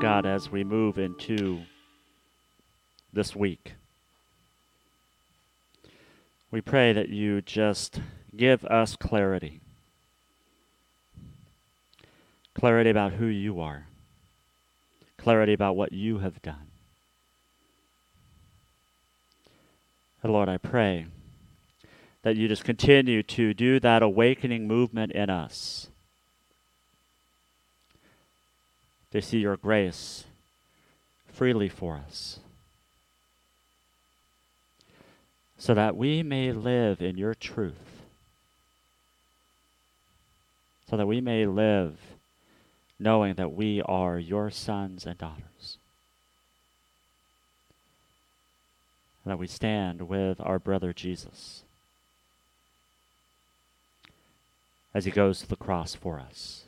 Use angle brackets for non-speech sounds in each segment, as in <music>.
God, as we move into this week, we pray that you just give us clarity. Clarity about who you are, clarity about what you have done. And Lord, I pray that you just continue to do that awakening movement in us to see your grace freely for us, so that we may live in your truth, so that we may live knowing that we are your sons and daughters. And that we stand with our brother Jesus as he goes to the cross for us.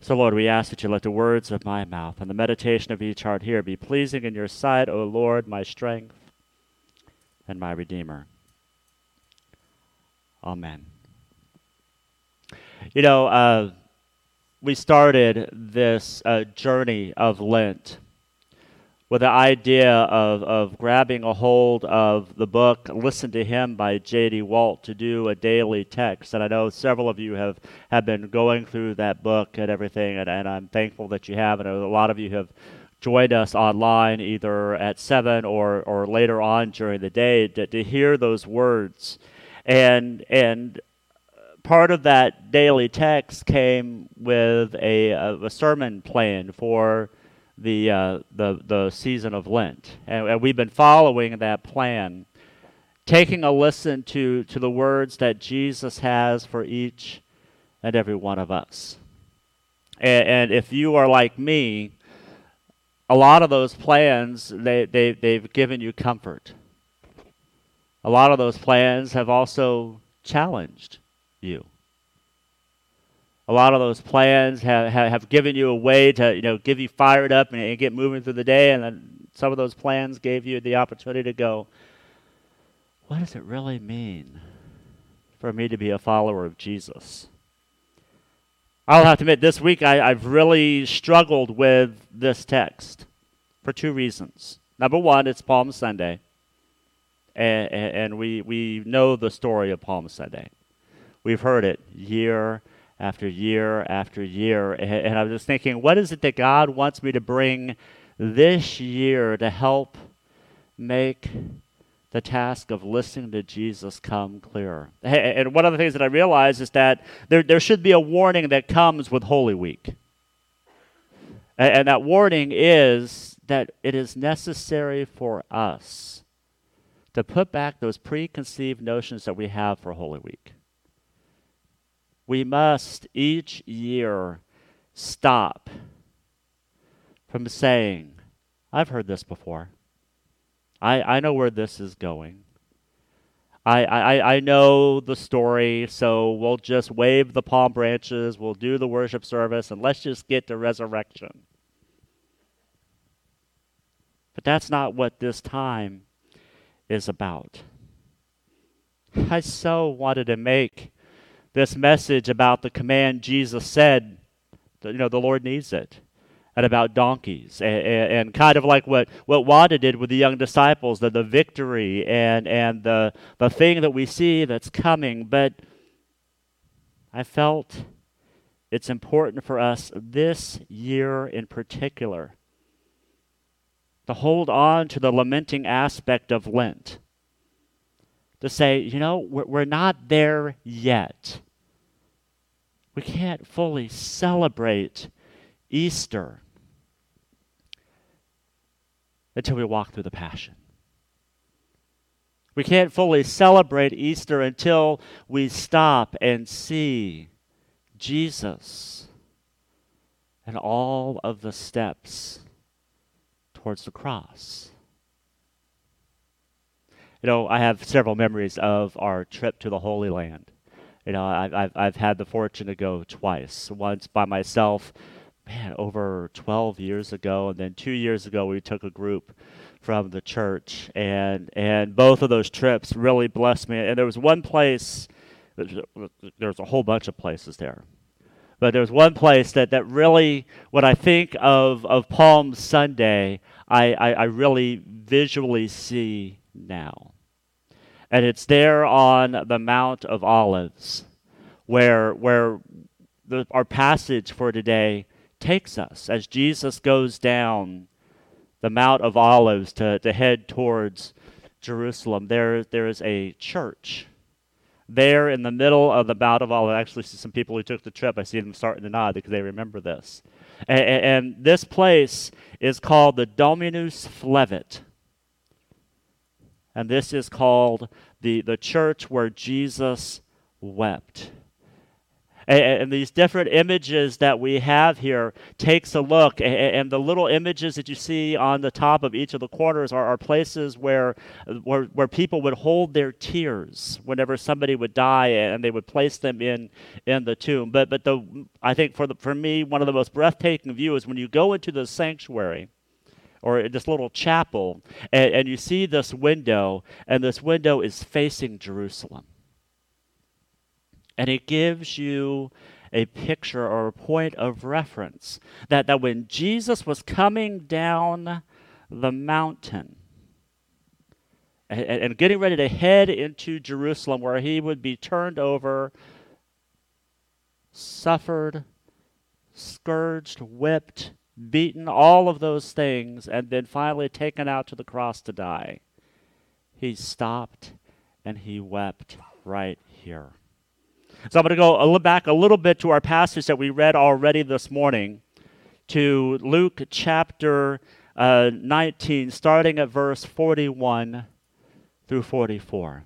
So, Lord, we ask that you let the words of my mouth and the meditation of each heart here be pleasing in your sight, O Lord, my strength and my Redeemer. Amen. You know, uh, we started this uh, journey of Lent with the idea of, of grabbing a hold of the book Listen to Him by J.D. Walt to do a daily text. And I know several of you have, have been going through that book and everything, and, and I'm thankful that you have. And a lot of you have joined us online either at 7 or, or later on during the day to, to hear those words. And, and part of that daily text came with a, a, a sermon plan for the, uh, the, the season of Lent. And, and, we've been following that plan, taking a listen to, to the words that Jesus has for each and every one of us. And, and if you are like me, a lot of those plans, they, they, they've given you comfort. A lot of those plans have also challenged you a lot of those plans have, have, given you a way to you know give you fired up and, and, get moving through the day and then some of those plans gave you the opportunity to go what does it really mean for me to be a follower of jesus? I'll have to admit this week I, i've really struggled with this text for two reasons. Number one it's palm sunday and, and we, we know the story of palm sunday. We've heard it year after year after year. And I was just thinking, what is it that God wants me to bring this year to help make the task of listening to Jesus come clearer? And one of the things that I realized is that there, there should be a warning that comes with Holy Week. And that warning is that it is necessary for us to put back those preconceived notions that we have for Holy Week we must each year stop from saying, I've heard this before. I, I know where this is going. I, I, I know the story, so we'll just wave the palm branches, we'll do the worship service, and let's just get to resurrection. But that's not what this time is about. I so wanted to make this message about the command Jesus said, you know, the Lord needs it, and about donkeys, and, and, kind of like what, what Wanda did with the young disciples, the, the victory and, and the, the thing that we see that's coming. But I felt it's important for us this year in particular to hold on to the lamenting aspect of Lent to say, you know, we're, we're not there yet. We can't fully celebrate Easter until we walk through the Passion. We can't fully celebrate Easter until we stop and see Jesus and all of the steps towards the cross. You know, I have several memories of our trip to the Holy Land. You know, I've, I've, had the fortune to go twice. Once by myself, man, over 12 years ago, and then two years ago, we took a group from the church, and and both of those trips really blessed me. And there was one place, there was a whole bunch of places there, but there was one place that that really, when I think of of Palm Sunday, I I, I really visually see now. And it's there on the Mount of Olives where, where the, our passage for today takes us as Jesus goes down the Mount of Olives to, to head towards Jerusalem. There, there is a church there in the middle of the Mount of Olives. I actually see some people who took the trip. I see them starting to nod because they remember this. And, and this place is called the Dominus Flevit. And this is called the, the church where Jesus wept. And, these different images that we have here takes a look, and, and, the little images that you see on the top of each of the corners are, are places where, where, where people would hold their tears whenever somebody would die, and they would place them in, in the tomb. But, but the, I think for, the, for me, one of the most breathtaking views is when you go into the sanctuary, or this little chapel, and, and you see this window, and this window is facing Jerusalem. And it gives you a picture or a point of reference that, that when Jesus was coming down the mountain and, and, getting ready to head into Jerusalem, where he would be turned over, suffered, scourged, whipped, beaten, all of those things, and then finally taken out to the cross to die, he stopped and he wept right here. So I'm going to go a little back a little bit to our passage that we read already this morning, to Luke chapter uh, 19, starting at verse 41 through 44.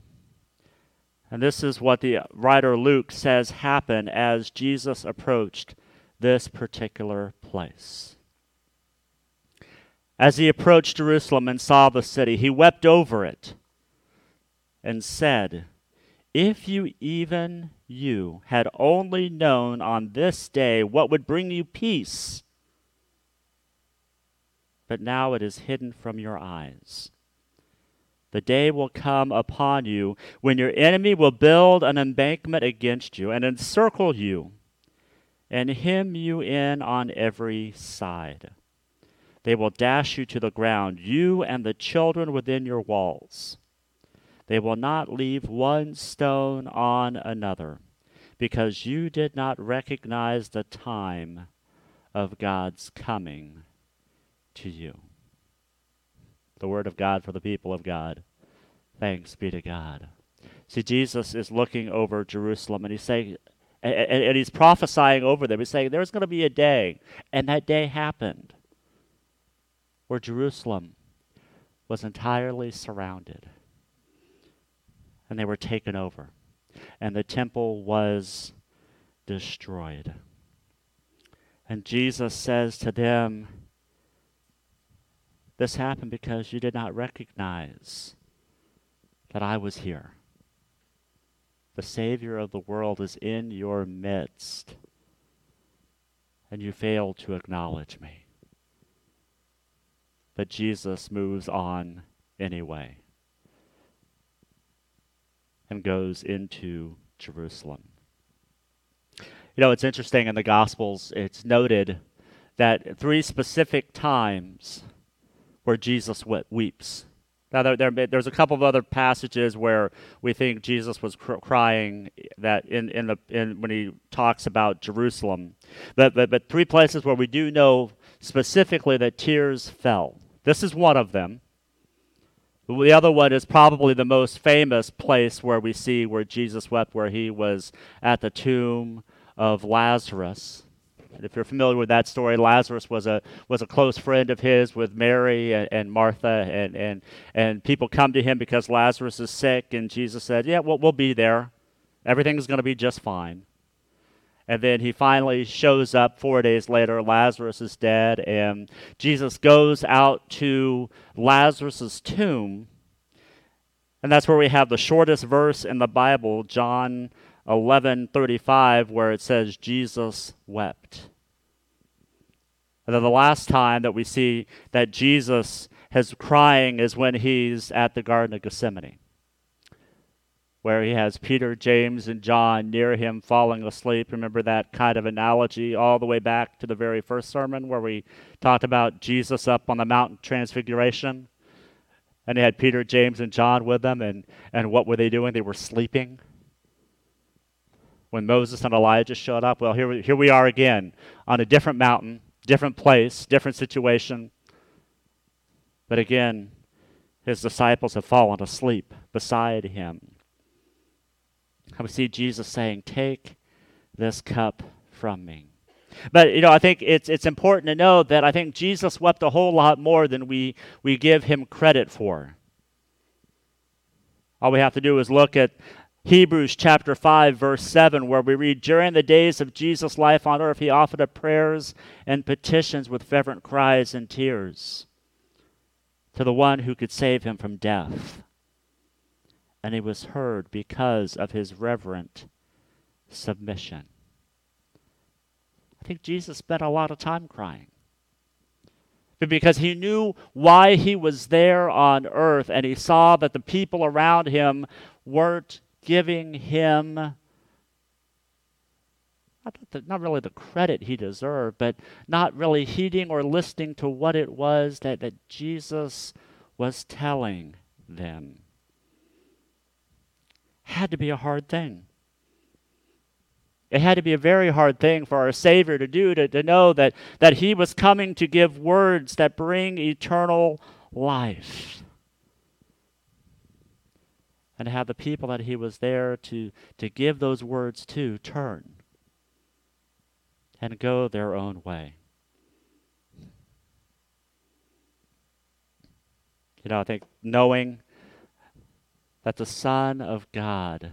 And this is what the writer Luke says happened as Jesus approached this particular place. As he approached Jerusalem and saw the city, he wept over it and said, If you, even you, had only known on this day what would bring you peace, but now it is hidden from your eyes. The day will come upon you when your enemy will build an embankment against you and encircle you and hem you in on every side. They will dash you to the ground, you and the children within your walls. They will not leave one stone on another, because you did not recognize the time of God's coming to you. The word of God for the people of God. Thanks be to God. See, Jesus is looking over Jerusalem and he's saying, and, and he's prophesying over them. He's saying, There's going to be a day, and that day happened where Jerusalem was entirely surrounded and they were taken over, and the temple was destroyed. And Jesus says to them, This happened because you did not recognize that I was here. The Savior of the world is in your midst, and you failed to acknowledge me. But Jesus moves on anyway and goes into Jerusalem. You know, it's interesting in the Gospels, it's noted that three specific times where Jesus weeps. Now, there, there, there's a couple of other passages where we think Jesus was cr- crying that in, in the in, when he talks about Jerusalem, but, but but three places where we do know specifically that tears fell. This is one of them. The other one is probably the most famous place where we see where Jesus wept, where he was at the tomb of Lazarus. And if you're familiar with that story, Lazarus was a was a close friend of his with Mary and, and Martha, and, and and people come to him because Lazarus is sick, and Jesus said, "Yeah, well, we'll be there. Everything's going to be just fine." And then he finally shows up four days later. Lazarus is dead, and Jesus goes out to Lazarus' tomb. And that's where we have the shortest verse in the Bible, John 11:35, where it says Jesus wept. And then the last time that we see that Jesus is crying is when he's at the Garden of Gethsemane where he has Peter, James, and John near him falling asleep. Remember that kind of analogy all the way back to the very first sermon where we talked about Jesus up on the mountain transfiguration? And he had Peter, James, and John with them, and, and what were they doing? They were sleeping. When Moses and Elijah showed up, well, here, we, here we are again on a different mountain, different place, different situation. But again, his disciples have fallen asleep beside him. I see Jesus saying, Take this cup from me. But you know, I think it's it's important to know that I think Jesus wept a whole lot more than we we give him credit for. All we have to do is look at Hebrews chapter 5 verse 7 where we read during the days of Jesus life on earth he offered up prayers and petitions with fervent cries and tears to the one who could save him from death and he was heard because of his reverent submission. I think Jesus spent a lot of time crying. Because he knew why he was there on earth and he saw that the people around him weren't giving him not, really the credit he deserved, but not really heeding or listening to what it was that, that Jesus was telling them had to be a hard thing. It had to be a very hard thing for our Savior to do, to, to know that, that He was coming to give words that bring eternal life. And have the people that He was there to, to give those words to turn and go their own way. You know, I think knowing that the Son of God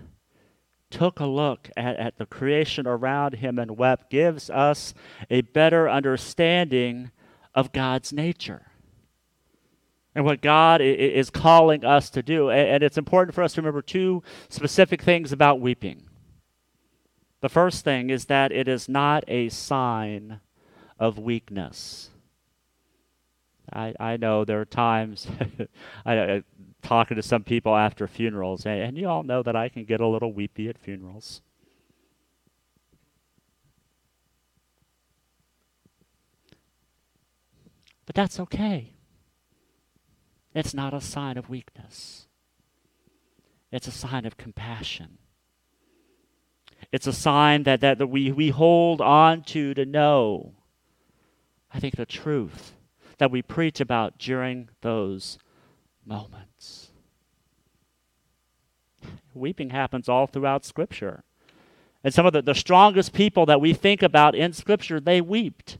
took a look at, at the creation around him and wept gives us a better understanding of God's nature and what God is calling us to do. And it's important for us to remember two specific things about weeping. The first thing is that it is not a sign of weakness. I, I know there are times <laughs> I, talking to some people after funerals, and, and you all know that I can get a little weepy at funerals. But that's okay. It's not a sign of weakness. It's a sign of compassion. It's a sign that, that, that we, we hold on to to know, I think, the truth that we preach about during those moments. Weeping happens all throughout Scripture. And some of the, the strongest people that we think about in Scripture, they wept.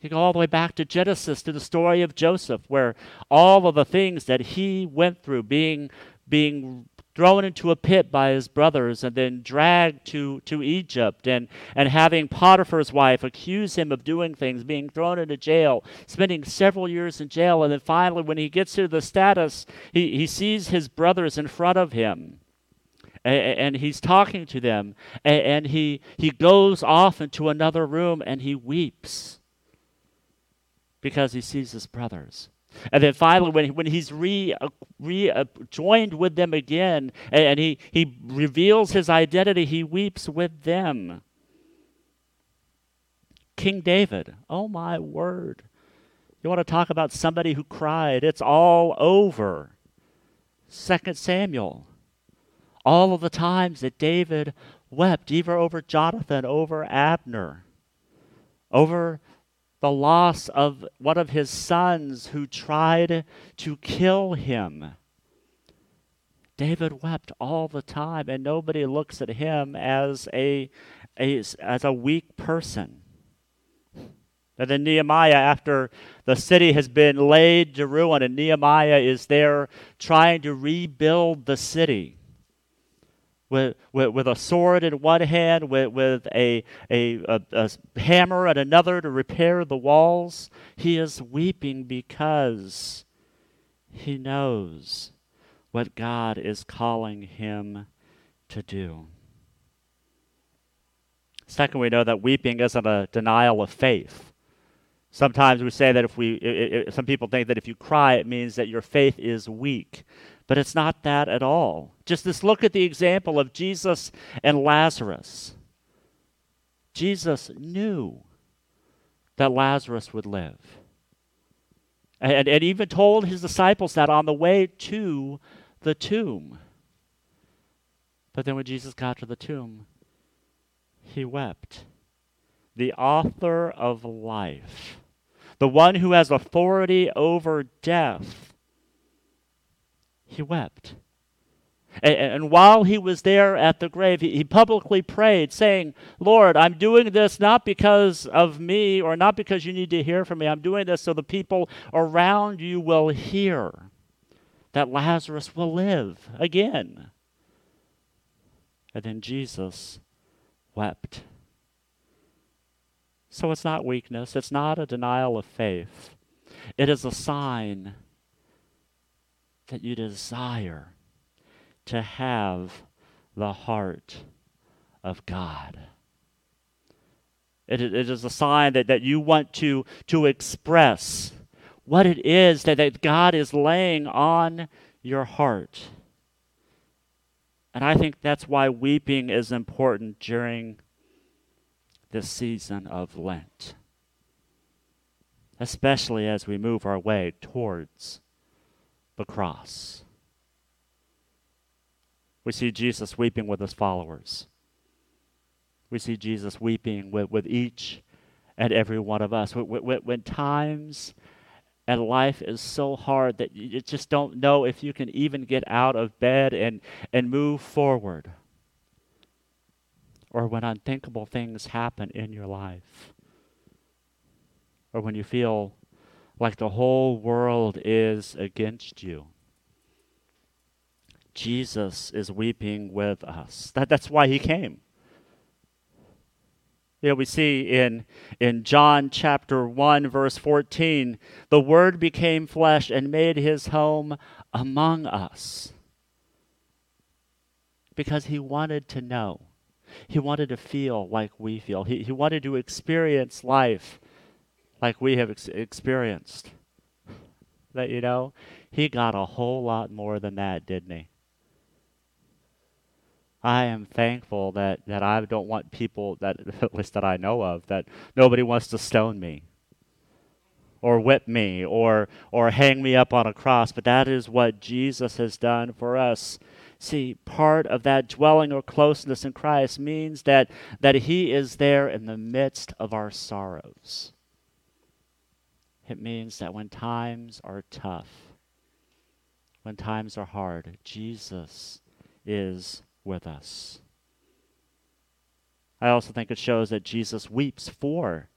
You go all the way back to Genesis, to the story of Joseph, where all of the things that he went through, being, being thrown into a pit by his brothers and then dragged to, to Egypt and, and having Potiphar's wife accuse him of doing things, being thrown into jail, spending several years in jail, and then finally when he gets to the status, he, he sees his brothers in front of him. And, and he's talking to them, and, and he, he goes off into another room and he weeps because he sees his brothers. And then finally, when, when he's re, uh, re uh, joined with them again and, and he, he reveals his identity, he weeps with them. King David, oh my word. You want to talk about somebody who cried? It's all over. Second Samuel. All of the times that David wept, even over Jonathan, over Abner, over the loss of one of his sons who tried to kill him. David wept all the time, and nobody looks at him as a, a, as a weak person. And then Nehemiah, after the city has been laid to ruin, and Nehemiah is there trying to rebuild the city. With, with, with a sword in one hand, with, with a, a, a, a hammer in another to repair the walls. He is weeping because he knows what God is calling him to do. Second, we know that weeping isn't a denial of faith. Sometimes we say that if we, it, it, some people think that if you cry, it means that your faith is weak. But it's not that at all. Just this look at the example of Jesus and Lazarus. Jesus knew that Lazarus would live. And, and even told his disciples that on the way to the tomb. But then when Jesus got to the tomb, he wept. The author of life, the one who has authority over death, he wept. And, and, while he was there at the grave, he, he publicly prayed, saying, Lord, I'm doing this not because of me or not because you need to hear from me. I'm doing this so the people around you will hear that Lazarus will live again. And then Jesus wept. So it's not weakness, it's not a denial of faith. It is a sign that you desire to have the heart of God. It, it is a sign that, that you want to, to express what it is that, that God is laying on your heart. And I think that's why weeping is important during this season of Lent, especially as we move our way towards the cross. We see Jesus weeping with his followers. We see Jesus weeping with, with each and every one of us. When, when, when times and life is so hard that you just don't know if you can even get out of bed and, and move forward, or when unthinkable things happen in your life, or when you feel like the whole world is against you. Jesus is weeping with us. That, that's why he came. You know, we see in, in John chapter 1, verse 14, the Word became flesh and made his home among us. Because he wanted to know. He wanted to feel like we feel. He, he wanted to experience life like we have ex- experienced. That, you know, he got a whole lot more than that, didn't he? I am thankful that, that I don't want people that <laughs> at least that I know of that nobody wants to stone me or whip me or or hang me up on a cross, but that is what Jesus has done for us. See, part of that dwelling or closeness in Christ means that that he is there in the midst of our sorrows. It means that when times are tough, when times are hard, Jesus is with us. I also think it shows that Jesus weeps for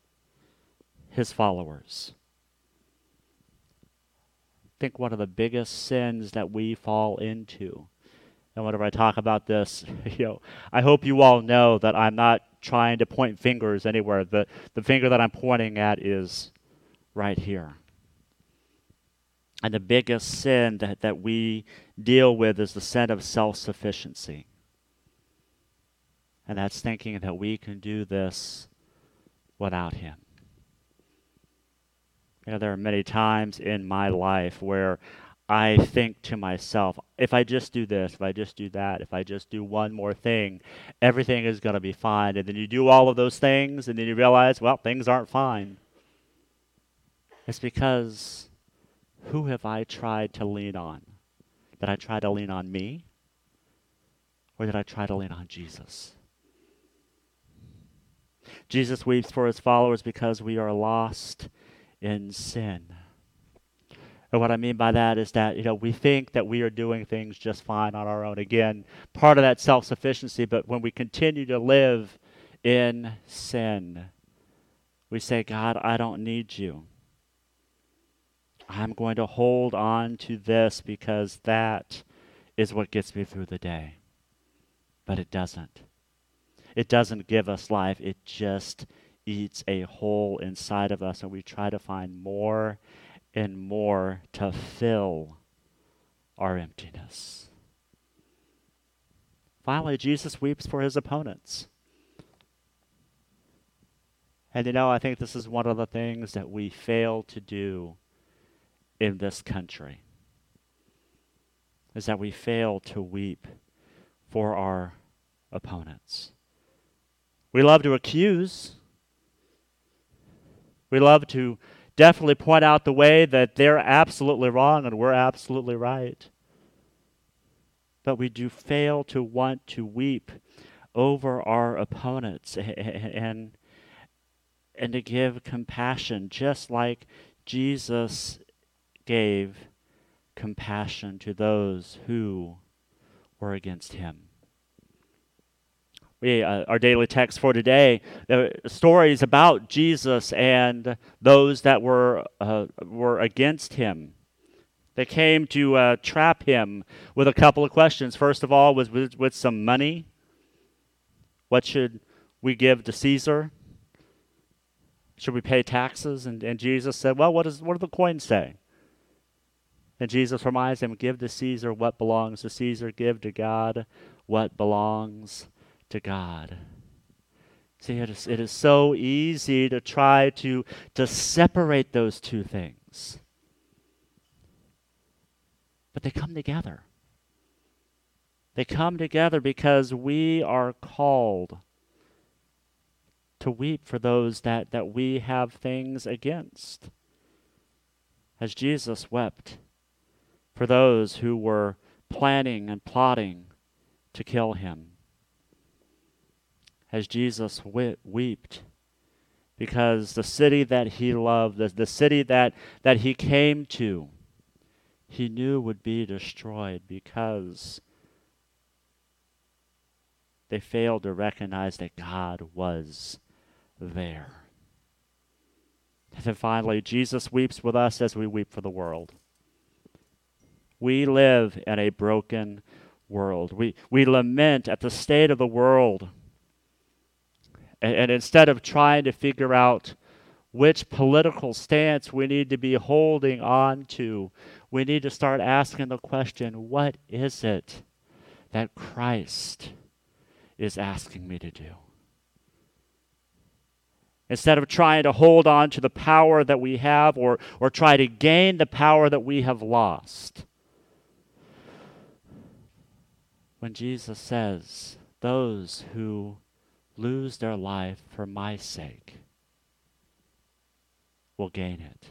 his followers. I think one of the biggest sins that we fall into, and whenever I talk about this, <laughs> you know, I hope you all know that I'm not trying to point fingers anywhere. The, the finger that I'm pointing at is right here. And the biggest sin that, that we deal with is the sin of self sufficiency. And that's thinking that we can do this without Him. You know, there are many times in my life where I think to myself, if I just do this, if I just do that, if I just do one more thing, everything is going to be fine. And then you do all of those things, and then you realize, well, things aren't fine. It's because who have I tried to lean on? Did I try to lean on me? Or did I try to lean on Jesus? Jesus weeps for his followers because we are lost in sin. And what I mean by that is that, you know, we think that we are doing things just fine on our own. Again, part of that self sufficiency, but when we continue to live in sin, we say, God, I don't need you. I'm going to hold on to this because that is what gets me through the day. but it doesn't. It doesn't give us life, it just eats a hole inside of us, and we try to find more and more to fill our emptiness. Finally, Jesus weeps for his opponents. And you know, I think this is one of the things that we fail to do in this country is that we fail to weep for our opponents. We love to accuse. We love to definitely point out the way that they're absolutely wrong and we're absolutely right. But we do fail to want to weep over our opponents and, and to give compassion, just like Jesus gave compassion to those who were against him. We, uh, our daily text for today, the stories about Jesus and those that were, uh, were against him. They came to uh, trap him with a couple of questions. First of all, was with, with some money. What should we give to Caesar? Should we pay taxes? And, and Jesus said, Well, what, is, what do the coins say? And Jesus reminds them, Give to Caesar what belongs to Caesar, give to God what belongs to God. See, it is, it is so easy to try to, to separate those two things. But they come together. They come together because we are called to weep for those that, that we have things against. As Jesus wept for those who were planning and plotting to kill him. As Jesus wept because the city that he loved, the, the city that, that he came to, he knew would be destroyed because they failed to recognize that God was there. And then finally, Jesus weeps with us as we weep for the world. We live in a broken world. We, we lament at the state of the world. And, and instead of trying to figure out which political stance we need to be holding on to, we need to start asking the question what is it that Christ is asking me to do? Instead of trying to hold on to the power that we have or, or try to gain the power that we have lost, when Jesus says, Those who lose their life for my sake will gain it.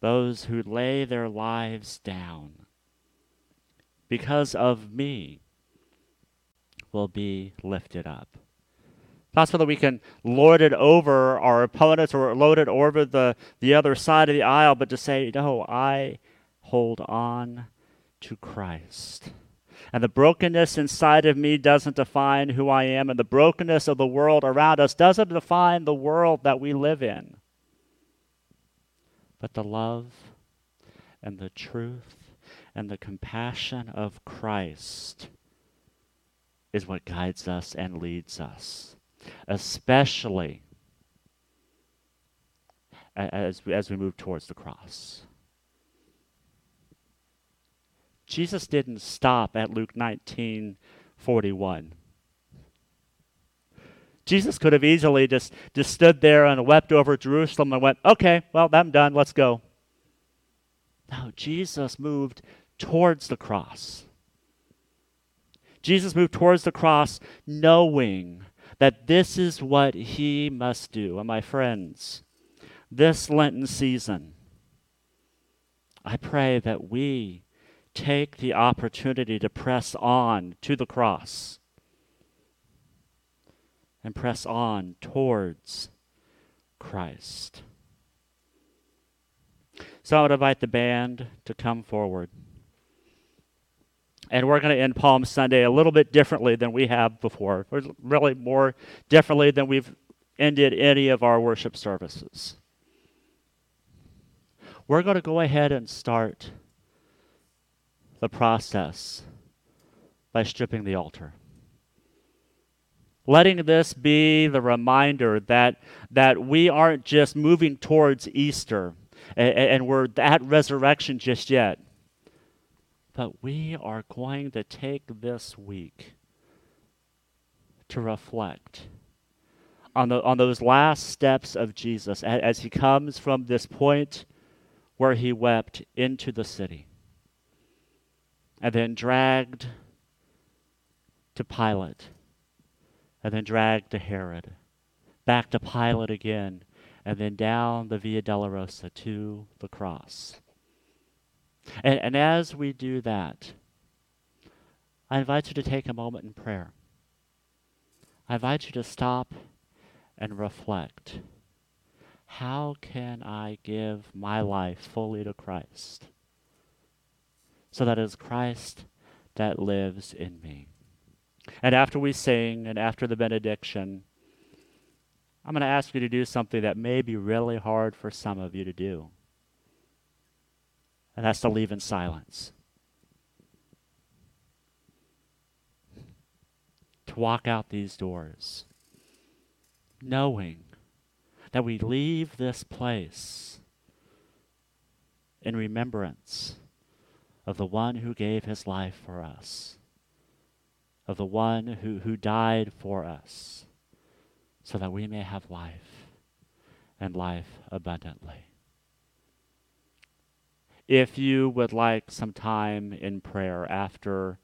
Those who lay their lives down because of me will be lifted up. Not so that we can lord it over our opponents or load it over the, the other side of the aisle, but to say, no, I hold on to Christ. And the brokenness inside of me doesn't define who I am, and the brokenness of the world around us doesn't define the world that we live in. But the love and the truth and the compassion of Christ is what guides us and leads us, especially as, as we move towards the cross. Jesus didn't stop at Luke 19 41. Jesus could have easily just, just stood there and wept over Jerusalem and went, okay, well, I'm done, let's go. No, Jesus moved towards the cross. Jesus moved towards the cross knowing that this is what he must do. And my friends, this Lenten season, I pray that we take the opportunity to press on to the cross and press on towards Christ. So I would invite the band to come forward. And we're going to end Palm Sunday a little bit differently than we have before. Really more differently than we've ended any of our worship services. We're going to go ahead and start the process by stripping the altar. Letting this be the reminder that, that we aren't just moving towards Easter and, and we're at resurrection just yet, but we are going to take this week to reflect on, the, on those last steps of Jesus as, as he comes from this point where he wept into the city and then dragged to Pilate and then dragged to Herod, back to Pilate again, and then down the Via Dolorosa to the cross. And, and as we do that, I invite you to take a moment in prayer. I invite you to stop and reflect. How can I give my life fully to Christ? So that it is Christ that lives in me. And after we sing and after the benediction, I'm going to ask you to do something that may be really hard for some of you to do. And that's to leave in silence. to walk out these doors, knowing that we leave this place in remembrance of the one who gave his life for us, of the one who, who died for us, so that we may have life and life abundantly. If you would like some time in prayer after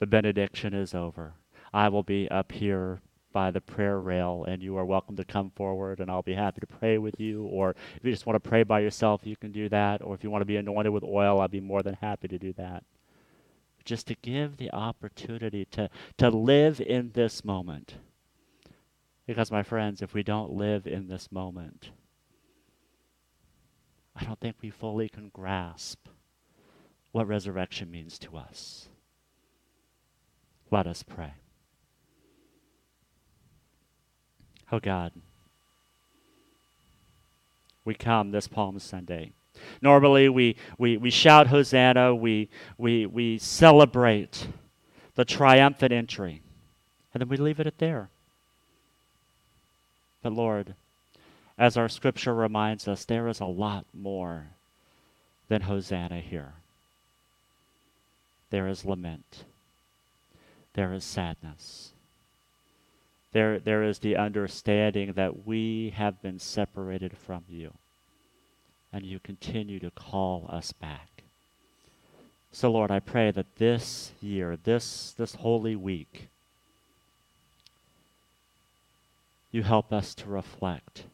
the benediction is over, I will be up here by the prayer rail, and you are welcome to come forward, and I'll be happy to pray with you. Or if you just want to pray by yourself, you can do that. Or if you want to be anointed with oil, I'll be more than happy to do that. Just to give the opportunity to, to live in this moment. Because, my friends, if we don't live in this moment, I don't think we fully can grasp what resurrection means to us. Let us pray. Oh God, we come this Palm Sunday. Normally we, we, we shout Hosanna, we, we, we celebrate the triumphant entry, and then we leave it at there. But Lord, as our scripture reminds us, there is a lot more than Hosanna here. There is lament. There is sadness there, there is the understanding that we have been separated from you, and you continue to call us back. So, Lord, I pray that this year, this, this holy week, you help us to reflect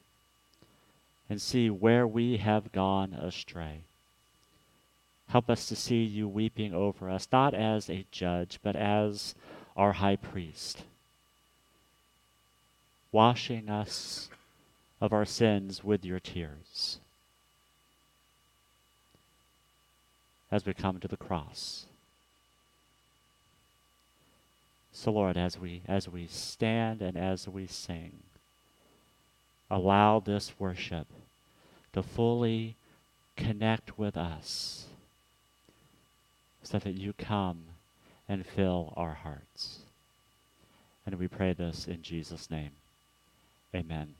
and see where we have gone astray. Help us to see you weeping over us, not as a judge, but as our high priest washing us of our sins with your tears as we come to the cross. So Lord, as we as we stand and as we sing, allow this worship to fully connect with us so that you come and fill our hearts. And we pray this in Jesus' name. Amen.